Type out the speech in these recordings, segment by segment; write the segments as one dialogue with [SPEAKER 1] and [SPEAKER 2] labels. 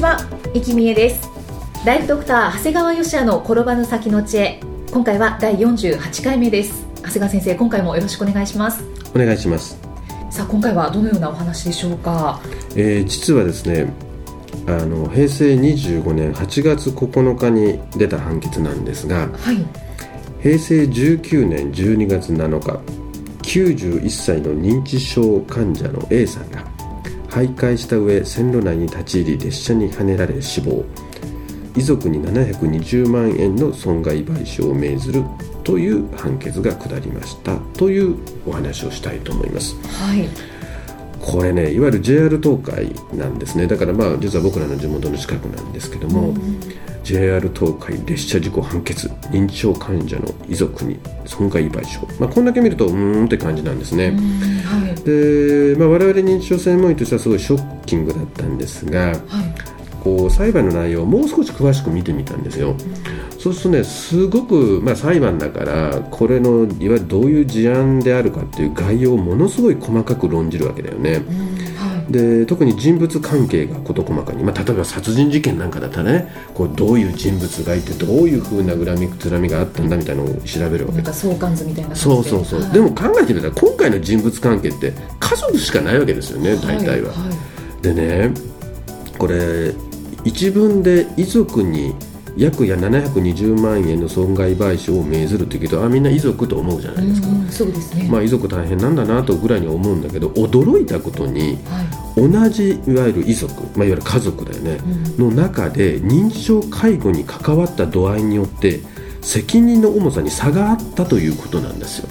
[SPEAKER 1] ちは、いきみえです。ライフドクター長谷川芳也の転ばぬ先の知恵。今回は第48回目です。長谷川先生、今回もよろしくお願いします。
[SPEAKER 2] お願いします。
[SPEAKER 1] さあ今回はどのようなお話でしょうか？
[SPEAKER 2] えー実はですねあの平成25年8月9日に出た判決なんですが
[SPEAKER 1] はい。
[SPEAKER 2] 平成19年12月7日91歳の認知症患者の A さんが徘徊した上線路内に立ち入り列車にはねられ死亡。遺族に720万円の損害賠償を命ずるという判決が下りました。というお話をしたいと思います。
[SPEAKER 1] はい。
[SPEAKER 2] これねいわゆる JR 東海なんですね。だからまあ実は僕らの地元の近くなんですけども、JR 東海列車事故判決認知症患者の遺族に損害賠償、まあ、こんだけ見るとうーんって感じなんですね、
[SPEAKER 1] はい。
[SPEAKER 2] で、まあ、我々認知症専門医としてはすごいショッキングだったんですが
[SPEAKER 1] はい。
[SPEAKER 2] こう裁判の内容をもう少し詳しく見てみたんですよ、そうするとねすごく、まあ、裁判だからこれのいわゆるどういう事案であるかっていう概要をものすごい細かく論じるわけだよね、
[SPEAKER 1] は
[SPEAKER 2] で特に人物関係が事細かに、まあ、例えば殺人事件なんかだったらねこうどういう人物がいてどういうふうな恨みつらみがあったんだみたいなのを調べるわけ。
[SPEAKER 1] いなんか相関図みたいな
[SPEAKER 2] そうそうそう、
[SPEAKER 1] はい。
[SPEAKER 2] でも考えてみたら今回の人物関係って家族しかないわけですよね大体は、
[SPEAKER 1] い。
[SPEAKER 2] でねこれ一文で遺族に約や720万円の損害賠償を命ずるというけどあみんな遺族と思うじゃないですか、
[SPEAKER 1] うんそうですね、
[SPEAKER 2] まあ遺族大変なんだなとぐらいに思うんだけど驚いたことに
[SPEAKER 1] は
[SPEAKER 2] 同じいわゆる遺族、まあ、いわゆる家族だよね、の中で認知症介護に関わった度合いによって責任の重さに差があったということなんですよ。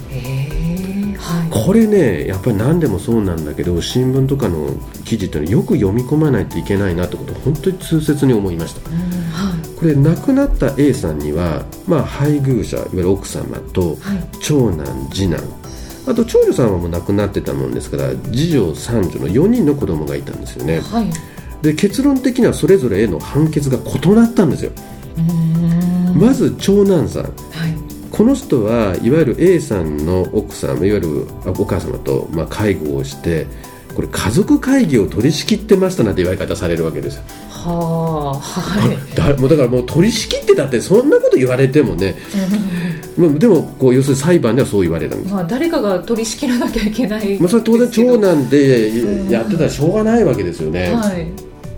[SPEAKER 1] はい。
[SPEAKER 2] これねやっぱり何でもそうなんだけど新聞とかの記事っていうのはよく読み込まないといけないなってことを本当に痛切に思いました。
[SPEAKER 1] うんはい。
[SPEAKER 2] これ亡くなった A さんには、まあ、配偶者いわゆる奥様と
[SPEAKER 1] はい。
[SPEAKER 2] 長男次男あと長女さんはもう亡くなってたもんですから次女三女の4人の子供がいたんですよね。
[SPEAKER 1] はい。
[SPEAKER 2] で結論的にはそれぞれへの判決が異なったんですよ。まず長男さん。
[SPEAKER 1] はい。
[SPEAKER 2] この人はいわゆる A さんの奥さんいわゆるあお母様と、まあ、介護をしてこれ家族会議を取り仕切ってましたなんて言われ方されるわけですよ。
[SPEAKER 1] はあはい。
[SPEAKER 2] だもうだからもう取り仕切ってたってそんなこと言われてもね、まあでもこう要するに裁判ではそう言われるんです、
[SPEAKER 1] まあ誰かが取り仕切らなきゃいけない
[SPEAKER 2] まあ、それ当然長
[SPEAKER 1] 男
[SPEAKER 2] 男でやってたらしょうがないわけですよね、
[SPEAKER 1] はい。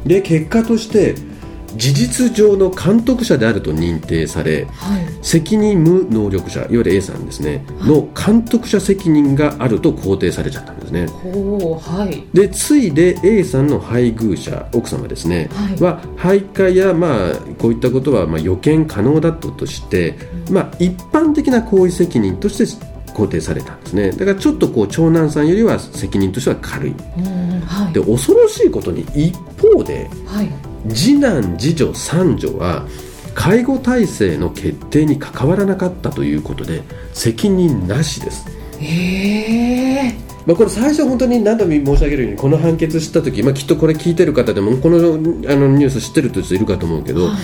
[SPEAKER 2] で結果として事実上の監督者であると認定され
[SPEAKER 1] はい。
[SPEAKER 2] 責任無能力者いわゆる A さんですねの監督者責任があると肯定されちゃったんですね。
[SPEAKER 1] はい。
[SPEAKER 2] でついで A さんの配偶者奥様ですね、
[SPEAKER 1] はい。
[SPEAKER 2] は徘徊や、まあ、こういったことはまあ予見可能だったとして、まあ、一般的な行為責任として肯定されたんですね。だからちょっとこう長男さんよりは責任としては軽い。
[SPEAKER 1] うんはい。
[SPEAKER 2] で恐ろしいことに一方で
[SPEAKER 1] はい
[SPEAKER 2] 次男次女三女は介護体制の決定に関わらなかったということで責任なしです。
[SPEAKER 1] へえ。
[SPEAKER 2] まあ、これ最初本当に何度も申し上げるようにこの判決した時、まあ、きっとこれ聞いてる方でもこのあのニュース知ってる人いるかと思うけど、
[SPEAKER 1] はいは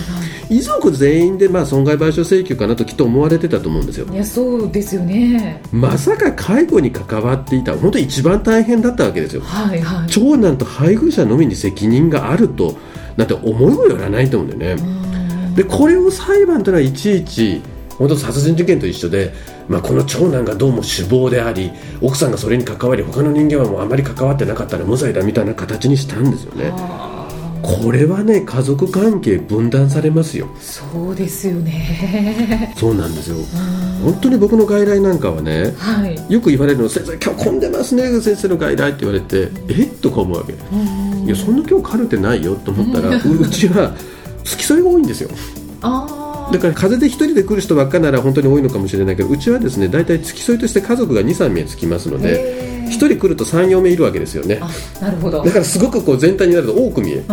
[SPEAKER 2] 遺族全員でまあ損害賠償請求かなときっと思われてたと思うんですよ。
[SPEAKER 1] いいやそうですよね。
[SPEAKER 2] まさか介護に関わっていた本当に一番大変だったわけですよ。
[SPEAKER 1] はいはい。
[SPEAKER 2] 長男と配偶者のみに責任があるとなんて思いもよらないと思うんだよね。
[SPEAKER 1] うん。
[SPEAKER 2] でこれを裁判というのはいちいち本当殺人事件と一緒で、まあ、この長男がどうも首謀であり奥さんがそれに関わり他の人間はもうあまり関わってなかったら無罪だみたいな形にしたんですよね。
[SPEAKER 1] あ。
[SPEAKER 2] これはね家族関係分断されますよ。
[SPEAKER 1] ーそうですよね。
[SPEAKER 2] そうなんですよ。
[SPEAKER 1] うん。
[SPEAKER 2] 本当に僕の外来なんかはね
[SPEAKER 1] はい。
[SPEAKER 2] よく言われるの先生今日混んでますね先生の外来って言われてえ？っとか思うわけ。
[SPEAKER 1] うん
[SPEAKER 2] いやそんな今日カルテないよと思ったらううちは付き添いが多いんですよ。
[SPEAKER 1] あ
[SPEAKER 2] だから風邪で一人で来る人ばっかなら本当に多いのかもしれないけどうちはですね大体付き添いとして家族が23名つきますので1人来ると34名いるわけですよね。
[SPEAKER 1] なるほど。
[SPEAKER 2] だからすごくこう全体になると多く見える、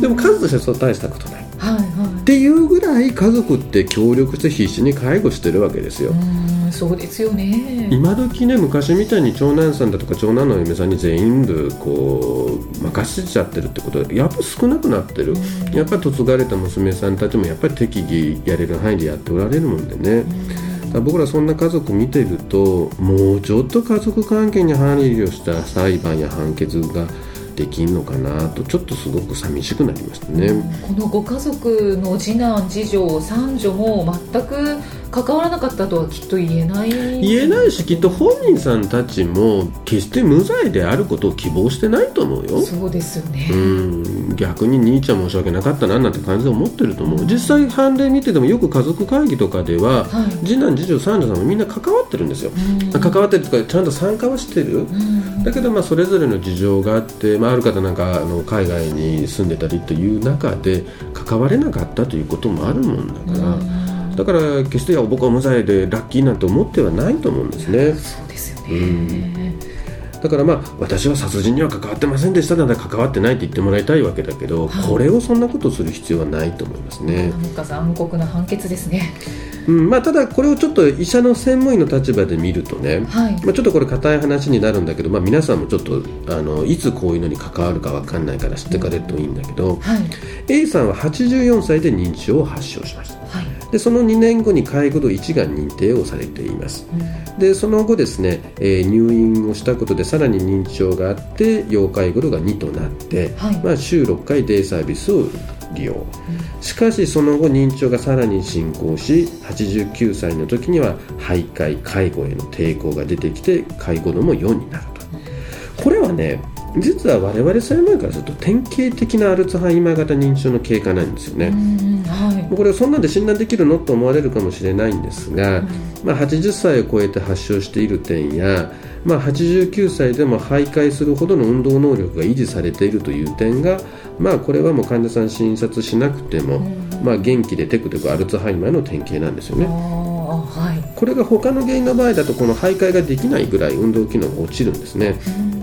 [SPEAKER 2] でも数としては大したことない、っていうぐらい家族って協力して必死に介護してるわけですよ。
[SPEAKER 1] そうですよね。
[SPEAKER 2] 今時ね昔みたいに長男さんだとか長男の嫁さんに全部こう任せちゃってるってことはやっぱ少なくなってる、やっぱり嫁がれた娘さんたちもやっぱり適宜やれる範囲でやっておられるもんでね、僕らそん。な家族見てるともうちょっと家族関係に配慮した裁判や判決ができんのかなとちょっとすごく寂しくなりましたね、
[SPEAKER 1] このご家族の次男次女三女も全く関わらなかったとはきっと言えない。
[SPEAKER 2] 言えないしきっと本人さんたちも決して無罪であることを希望してないと思うよ。
[SPEAKER 1] そうですよね。
[SPEAKER 2] うん。逆に兄ちゃん申し訳なかったななんて感じで思ってると思う、実際判例見ててもよく家族会議とかでは、はい、次男次女三女さんもみんな関わってるんですよ、関わってるとかちゃんと参加はしてる、だけどまあそれぞれの事情があって、まあ、ある方なんかあの海外に住んでたりという中で関われなかったということもあるもんだから、だから決して僕は無罪でラッキーなんて思ってはないと思うんですね。
[SPEAKER 1] そうですよね、うん
[SPEAKER 2] だからまあ私は殺人には関わってませんでしたなら関わってないって言ってもらいたいわけだけど、はい、これをそんなことする必要はないと思いますね。
[SPEAKER 1] なんか残酷な判決ですね。
[SPEAKER 2] うんまあ、ただ、これをちょっと医者の専門医の立場で見るとね、はい、まあ、ちょっとこれ硬い話になるんだけど、まあ、皆さんもちょっとあのいつこういうのに関わるか分かんないから知ってかれるといいんだけど、はい、A さんは84歳で認知症を発症しました。でその2年後に介護度1が認定をされています、うん、でその後ですね、えー、入院をしたことでさらに認知症があって要介護度が2となって、はい、まあ、週6回デイサービスを利用、うん、しかしその後認知症がさらに進行し89歳の時には徘徊介護への抵抗が出てきて介護度も4になると。これはね実は我々専門医からすると典型的なアルツハイマー型認知症の経過なんですよね、はい、これそんなんで診断できるのと思われるかもしれないんですが、うん、まあ、80歳を超えて発症している点や、まあ、89歳でも徘徊するほどの運動能力が維持されているという点が、まあ、これはもう患者さん診察しなくても、うん、まあ、元気でテクテクアルツハイマーの典型なんですよね。はい、これが他の原因の場合だとこの徘徊ができないぐらい運動機能が落ちるんですね。うん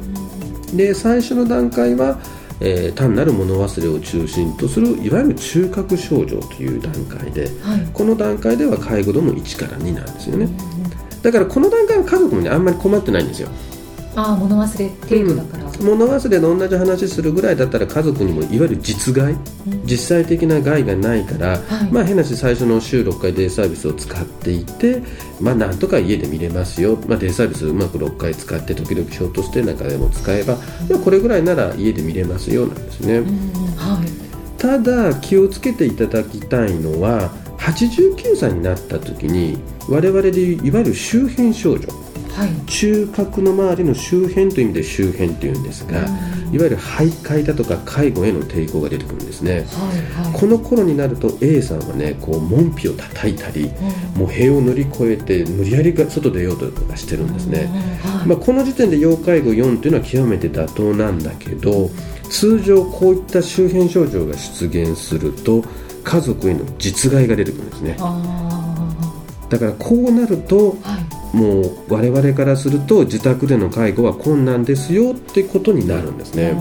[SPEAKER 2] で最初の段階は、えー、単なる物忘れを中心とするいわゆる中核症状という段階で、はい、この段階では介護度も1から2なんですよね、だからこの段階は家族もねあんまり困ってないんですよ
[SPEAKER 1] ああ物忘れ程度だから、
[SPEAKER 2] うん、物忘れで同じ話するぐらいだったら家族にもいわゆる実害、うん、実際的な害がないから、はい、まあ変なし最初の週6回デイサービスを使っていてまあなんとか家で見れますよ、まあ、デイサービスうまく6回使って時々ショートステイなんかでも使えば、まあ、これぐらいなら家で見れますよなんですね、はい、ただ気をつけていただきたいのは89歳になった時に我々でいわゆる周辺症状はい、中核の周りの周辺という意味で周辺というんですが、いわゆる徘徊だとか介護への抵抗が出てくるんですね、はいはい、この頃になると A さんはねこう門扉を叩いたり、うん、もう塀を乗り越えて無理やり外出ようとかしてるんですね、はい、まあ、この時点で要介護4というのは極めて妥当なんだけど通常こういった周辺症状が出現すると家族への実害が出てくるんですね。だからこうなると、はいもう我々からすると自宅での介護は困難ですよってことになるんですね。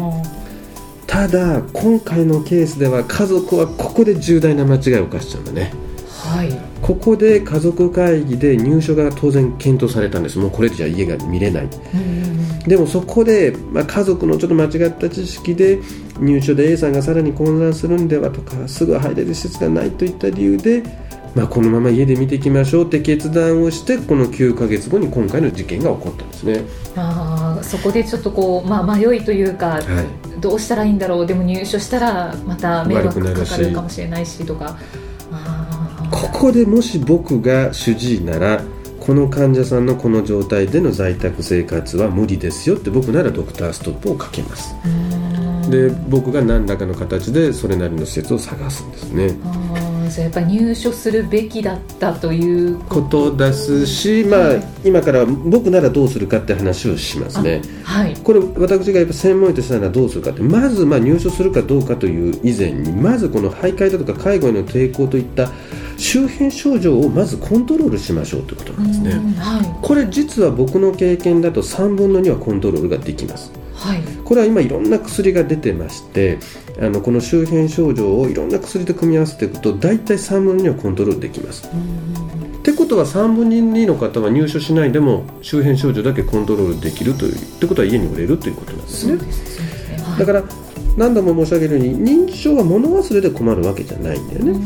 [SPEAKER 2] ただ今回のケースでは家族はここで重大な間違いを犯しちゃうんだね。はい。ここで家族会議で入所が当然検討されたんです。もうこれじゃ家が見れない。でもそこで、まあ、家族のちょっと間違った知識で入所で A さんがさらに混乱するんではとかすぐ入れる施設がないといった理由でまあ、このまま家で見ていきましょうって決断をしてこの9か月後に今回の事件が起こったんですね。
[SPEAKER 1] あそこでちょっとこう、まあ、迷いというか、はい、どうしたらいいんだろう？でも入所したらまた迷惑かかるかもしれないしとか。
[SPEAKER 2] ここでもし僕が主治医ならこの患者さんのこの状態での在宅生活は無理ですよって僕ならドクターストップをかけます。で僕が何らかの形でそれなりの施設を探すんですね
[SPEAKER 1] ですやっぱり入所するべきだったという
[SPEAKER 2] こと。ですし、まあ、はい、今から僕ならどうするかって話をしますね、
[SPEAKER 1] はい、
[SPEAKER 2] これ私がやっぱ専門医としたらどうするかってまずまあ入所するかどうかという以前にまずこの徘徊だとか介護への抵抗といった周辺症状をまずコントロールしましょうということなんですね、はい、これ実は僕の経験だと3分の2はコントロールができます。
[SPEAKER 1] はい、
[SPEAKER 2] これは今いろんな薬が出てましてあのこの周辺症状をいろんな薬と組み合わせていくと大体3分の2はコントロールできます。ってことは3分の2の方は入所しないでも周辺症状だけコントロールできるというってことは家におれるということなんですね。だから何度も申し上げるように認知症は物忘れで困るわけじゃないんだよね。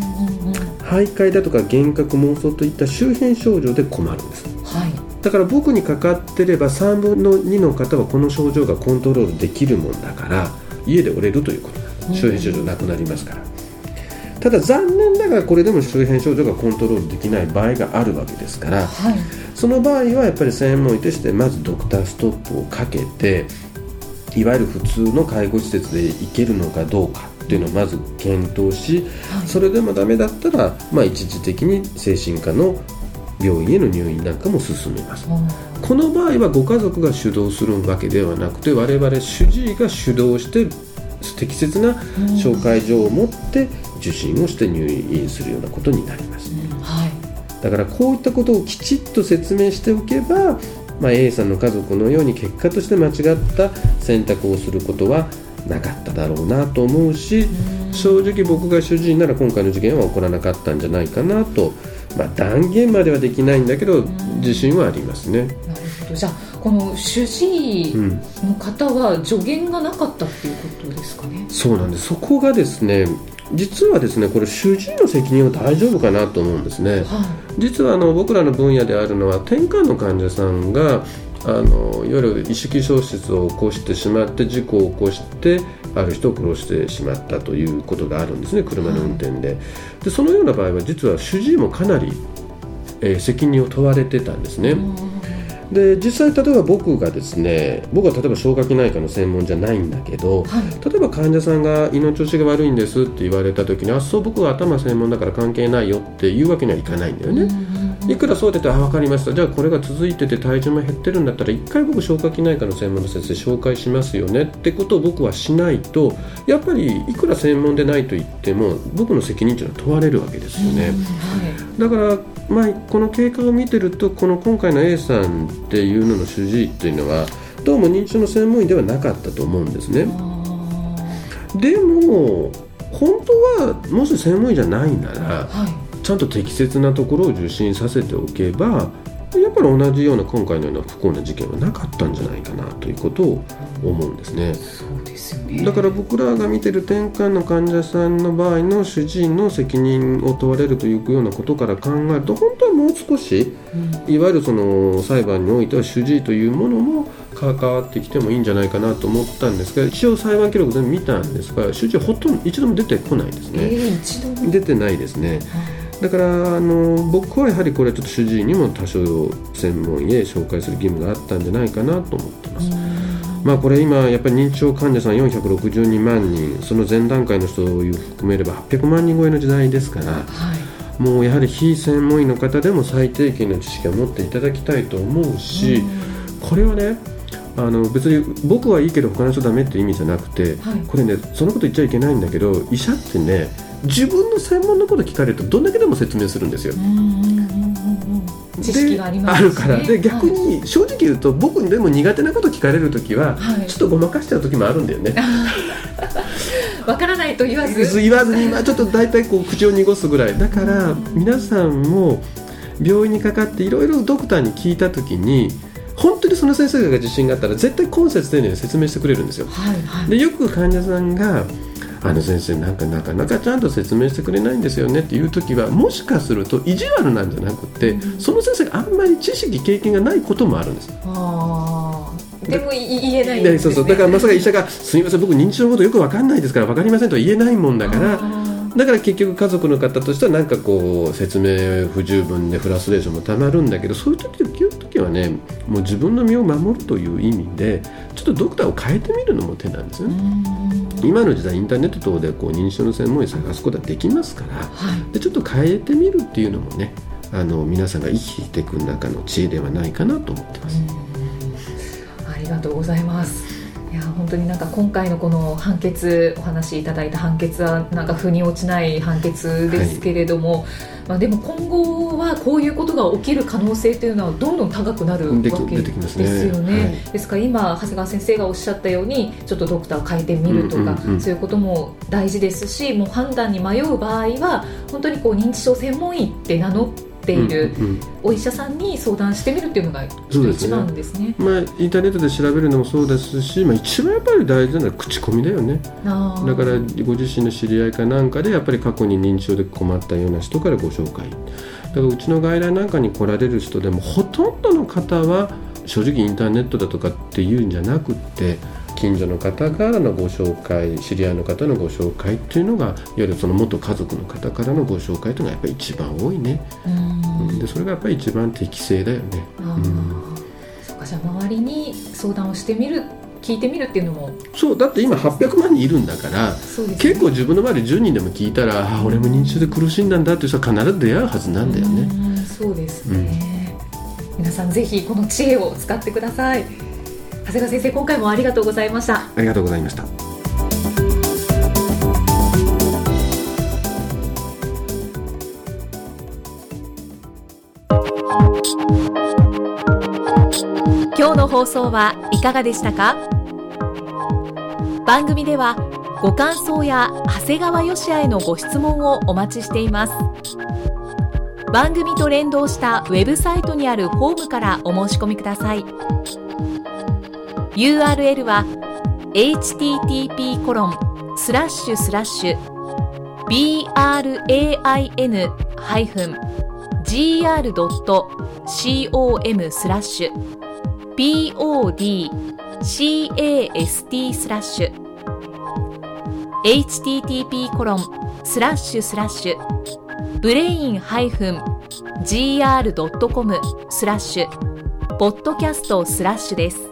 [SPEAKER 2] 徘徊だとか幻覚妄想といった周辺症状で困るんです。
[SPEAKER 1] はい
[SPEAKER 2] だから僕にかかってれば3分の2の方はこの症状がコントロールできるもんだから家で折れるということなん。周辺症状なくなりますから。ただ残念ながらこれでも周辺症状がコントロールできない場合があるわけですから、
[SPEAKER 1] はい、
[SPEAKER 2] その場合はやっぱり専門医としてまずドクターストップをかけていわゆる普通の介護施設で行けるのかどうかっていうのをまず検討し、はい、それでもダメだったら、まあ、一時的に精神科の病院への入院なんかも進めます、この場合はご家族が主導するわけではなくて我々主治医が主導して適切な紹介状を持って受診をして入院するようなことになります、
[SPEAKER 1] はい、
[SPEAKER 2] だからこういったことをきちっと説明しておけば、まあ、A さんの家族のように結果として間違った選択をすることはなかっただろうなと思うし正直僕が主治医なら今回の事件は起こらなかったんじゃないかなとまあ、断言まではできないんだけど自信はありますね。なる
[SPEAKER 1] ほど。じゃあこの主治医の方は助言がなかったっていうことですかね、
[SPEAKER 2] うん、そうなんです。そこがですね実はですねこれ主治医の責任は大丈夫かなと思うんですね、はい、実はあの僕らの分野であるのは転換の患者さんがあのいわゆる意識消失を起こしてしまって事故を起こしてある人を殺してしまったということがあるんですね車の運転ででそのような場合は実は主治医もかなり、えー、責任を問われてたんですね。で実際、例えば僕がですね僕は例えば消化器内科の専門じゃないんだけど、はい、例えば患者さんが胃の調子が悪いんですって言われた時にあそう僕は頭専門だから関係ないよっていうわけにはいかないんだよね。いくらそうでてあ分かりました。じゃあこれが続いてて体重も減ってるんだったら1回僕消化器内科の専門の先生紹介しますよねってことを僕はしないとやっぱりいくら専門でないと言っても僕の責任というのは問われるわけですよね。はい、だからまあ、この経過を見てるとこの今回の A さんっていうのの主治医っていうのはどうも認知症の専門医ではなかったと思うんですね。でも本当はもし専門医じゃないなら、はい、ちゃんと適切なところを受診させておけばやっぱり同じような今回のような不幸な事件はなかったんじゃないかなということを思うんですね。
[SPEAKER 1] そうですよね。
[SPEAKER 2] だから僕らが見てる転換の患者さんの場合の主治医の責任を問われるというようなことから考えると本当はもう少し、うん、いわゆるその裁判においては主治医というものも関わってきてもいいんじゃないかなと思ったんですが一応裁判記録全部見たんですが主治医ほとんど一度も出てこないですね、え
[SPEAKER 1] ー、
[SPEAKER 2] 出てないですね、だからあの僕はやはりこれはちょっと主治医にも多少専門医へ紹介する義務があったんじゃないかなと思ってます。まあ、これ今、やっぱり認知症患者さん462万人その前段階の人を含めれば800万人超えの時代ですから、
[SPEAKER 1] はい、
[SPEAKER 2] もうやはり非専門医の方でも最低限の知識を持っていただきたいと思うし、これはねあの別に僕はいいけど他の人ダメって意味じゃなくて、はい、これねそんなこと言っちゃいけないんだけど医者ってね自分の専門のこと聞かれるとどんだけでも説明するんですよ。
[SPEAKER 1] 知識があります、
[SPEAKER 2] ね、あるから。で逆に正直言うと、僕でも苦手なこと聞かれる時は、ちょっとごまかしちゃう時もあるんだよね。
[SPEAKER 1] わからないと言わず。
[SPEAKER 2] 言わずに、まあ、ちょっと大体こう口を濁すぐらい。だから皆さんも病院にかかっていろいろドクターに聞いた時に本当にその先生が自信があったら絶対今節丁寧に説明してくれるんですよ。
[SPEAKER 1] はいはい、
[SPEAKER 2] でよく患者さんがあの先生なんかなかなかちゃんと説明してくれないんですよねっていう時はもしかすると意地悪なんじゃなくて、うん、その先生があんまり知識経験がないこともあるんです。
[SPEAKER 1] でも言えない
[SPEAKER 2] そうそう。だからまさか医者が「すみません僕認知症のことよく分かんないですから分かりません」とは言えないもんだからだから結局家族の方としてはなんかこう説明不十分でフラストレーションもたまるんだけどそういう時時はねもう自分の身を守るという意味でちょっとドクターを変えてみるのも手なんですよね。今の時代インターネット等でこう認知症の専門医探すことはできますから、
[SPEAKER 1] はい、
[SPEAKER 2] でちょっと変えてみるっていうのもねあの皆さんが生きていく中の知恵ではないかなと思ってます。
[SPEAKER 1] ありがとうございます。いや本当になんか今回のこの判決お話しいただいた判決はなんか腑に落ちない判決ですけれども、はい、まあ、でも今後はこういうことが起きる可能性というのはどんどん高くなるわけですよね、ねはい、ですから今長谷川先生がおっしゃったようにちょっとドクターを変えてみるとか、うんうんうん、そういうことも大事ですしもう判断に迷う場合は本当にこう認知症専門医って名乗ってっているお医者さんに相談してみるっていうのが一番ですね、ね、
[SPEAKER 2] まあ、インターネットで調べるのもそうですし、まあ、一番やっぱり大事なのは口コミだよね。だからご自身の知り合いかなんかでやっぱり過去に認知症で困ったような人からご紹介。だからうちの外来なんかに来られる人でもほとんどの方は正直インターネットだとかっていうんじゃなくって近所の方からのご紹介知り合いの方のご紹介っていうのがいわゆるその元家族の方からのご紹介というのがやっぱり一番多いね、うん、でそれがやっぱり一番適正だよね。うん、
[SPEAKER 1] そうかじゃあ周りに相談をしてみる聞いてみるっていうのも。
[SPEAKER 2] そうだって今800万人いるんだから、ね、結構自分の周り10人でも聞いたらあ俺も認知症で苦しんだんだっていう人は必ず出会うはずなんだよね。
[SPEAKER 1] うそうですね、うん、皆さんぜひこの知恵を使ってください。長谷川先生今回もありがとうございました。
[SPEAKER 2] ありがとうございました。
[SPEAKER 1] 今日の放送はいかがでしたか？番組ではご感想や長谷川よしあへのご質問をお待ちしています。番組と連動したウェブサイトにあるホームからお申し込みください URL は http コロンスラッシュスラッシュ brain-gr.com スラッシュ podcast スラッシュ http コロンスラッシュスラッシュブレイン -gr.com スラッシュポッドキャストスラッシュです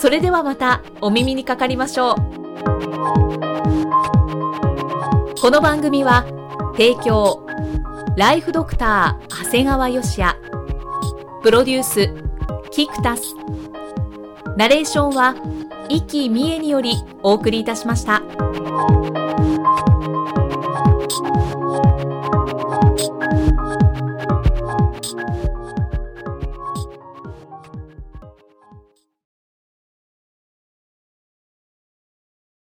[SPEAKER 1] それではまたお耳にかかりましょう。この番組は提供ライフドクター長谷川義也。プロデュースキクタス。ナレーションは生きみえによりお送りいたしました。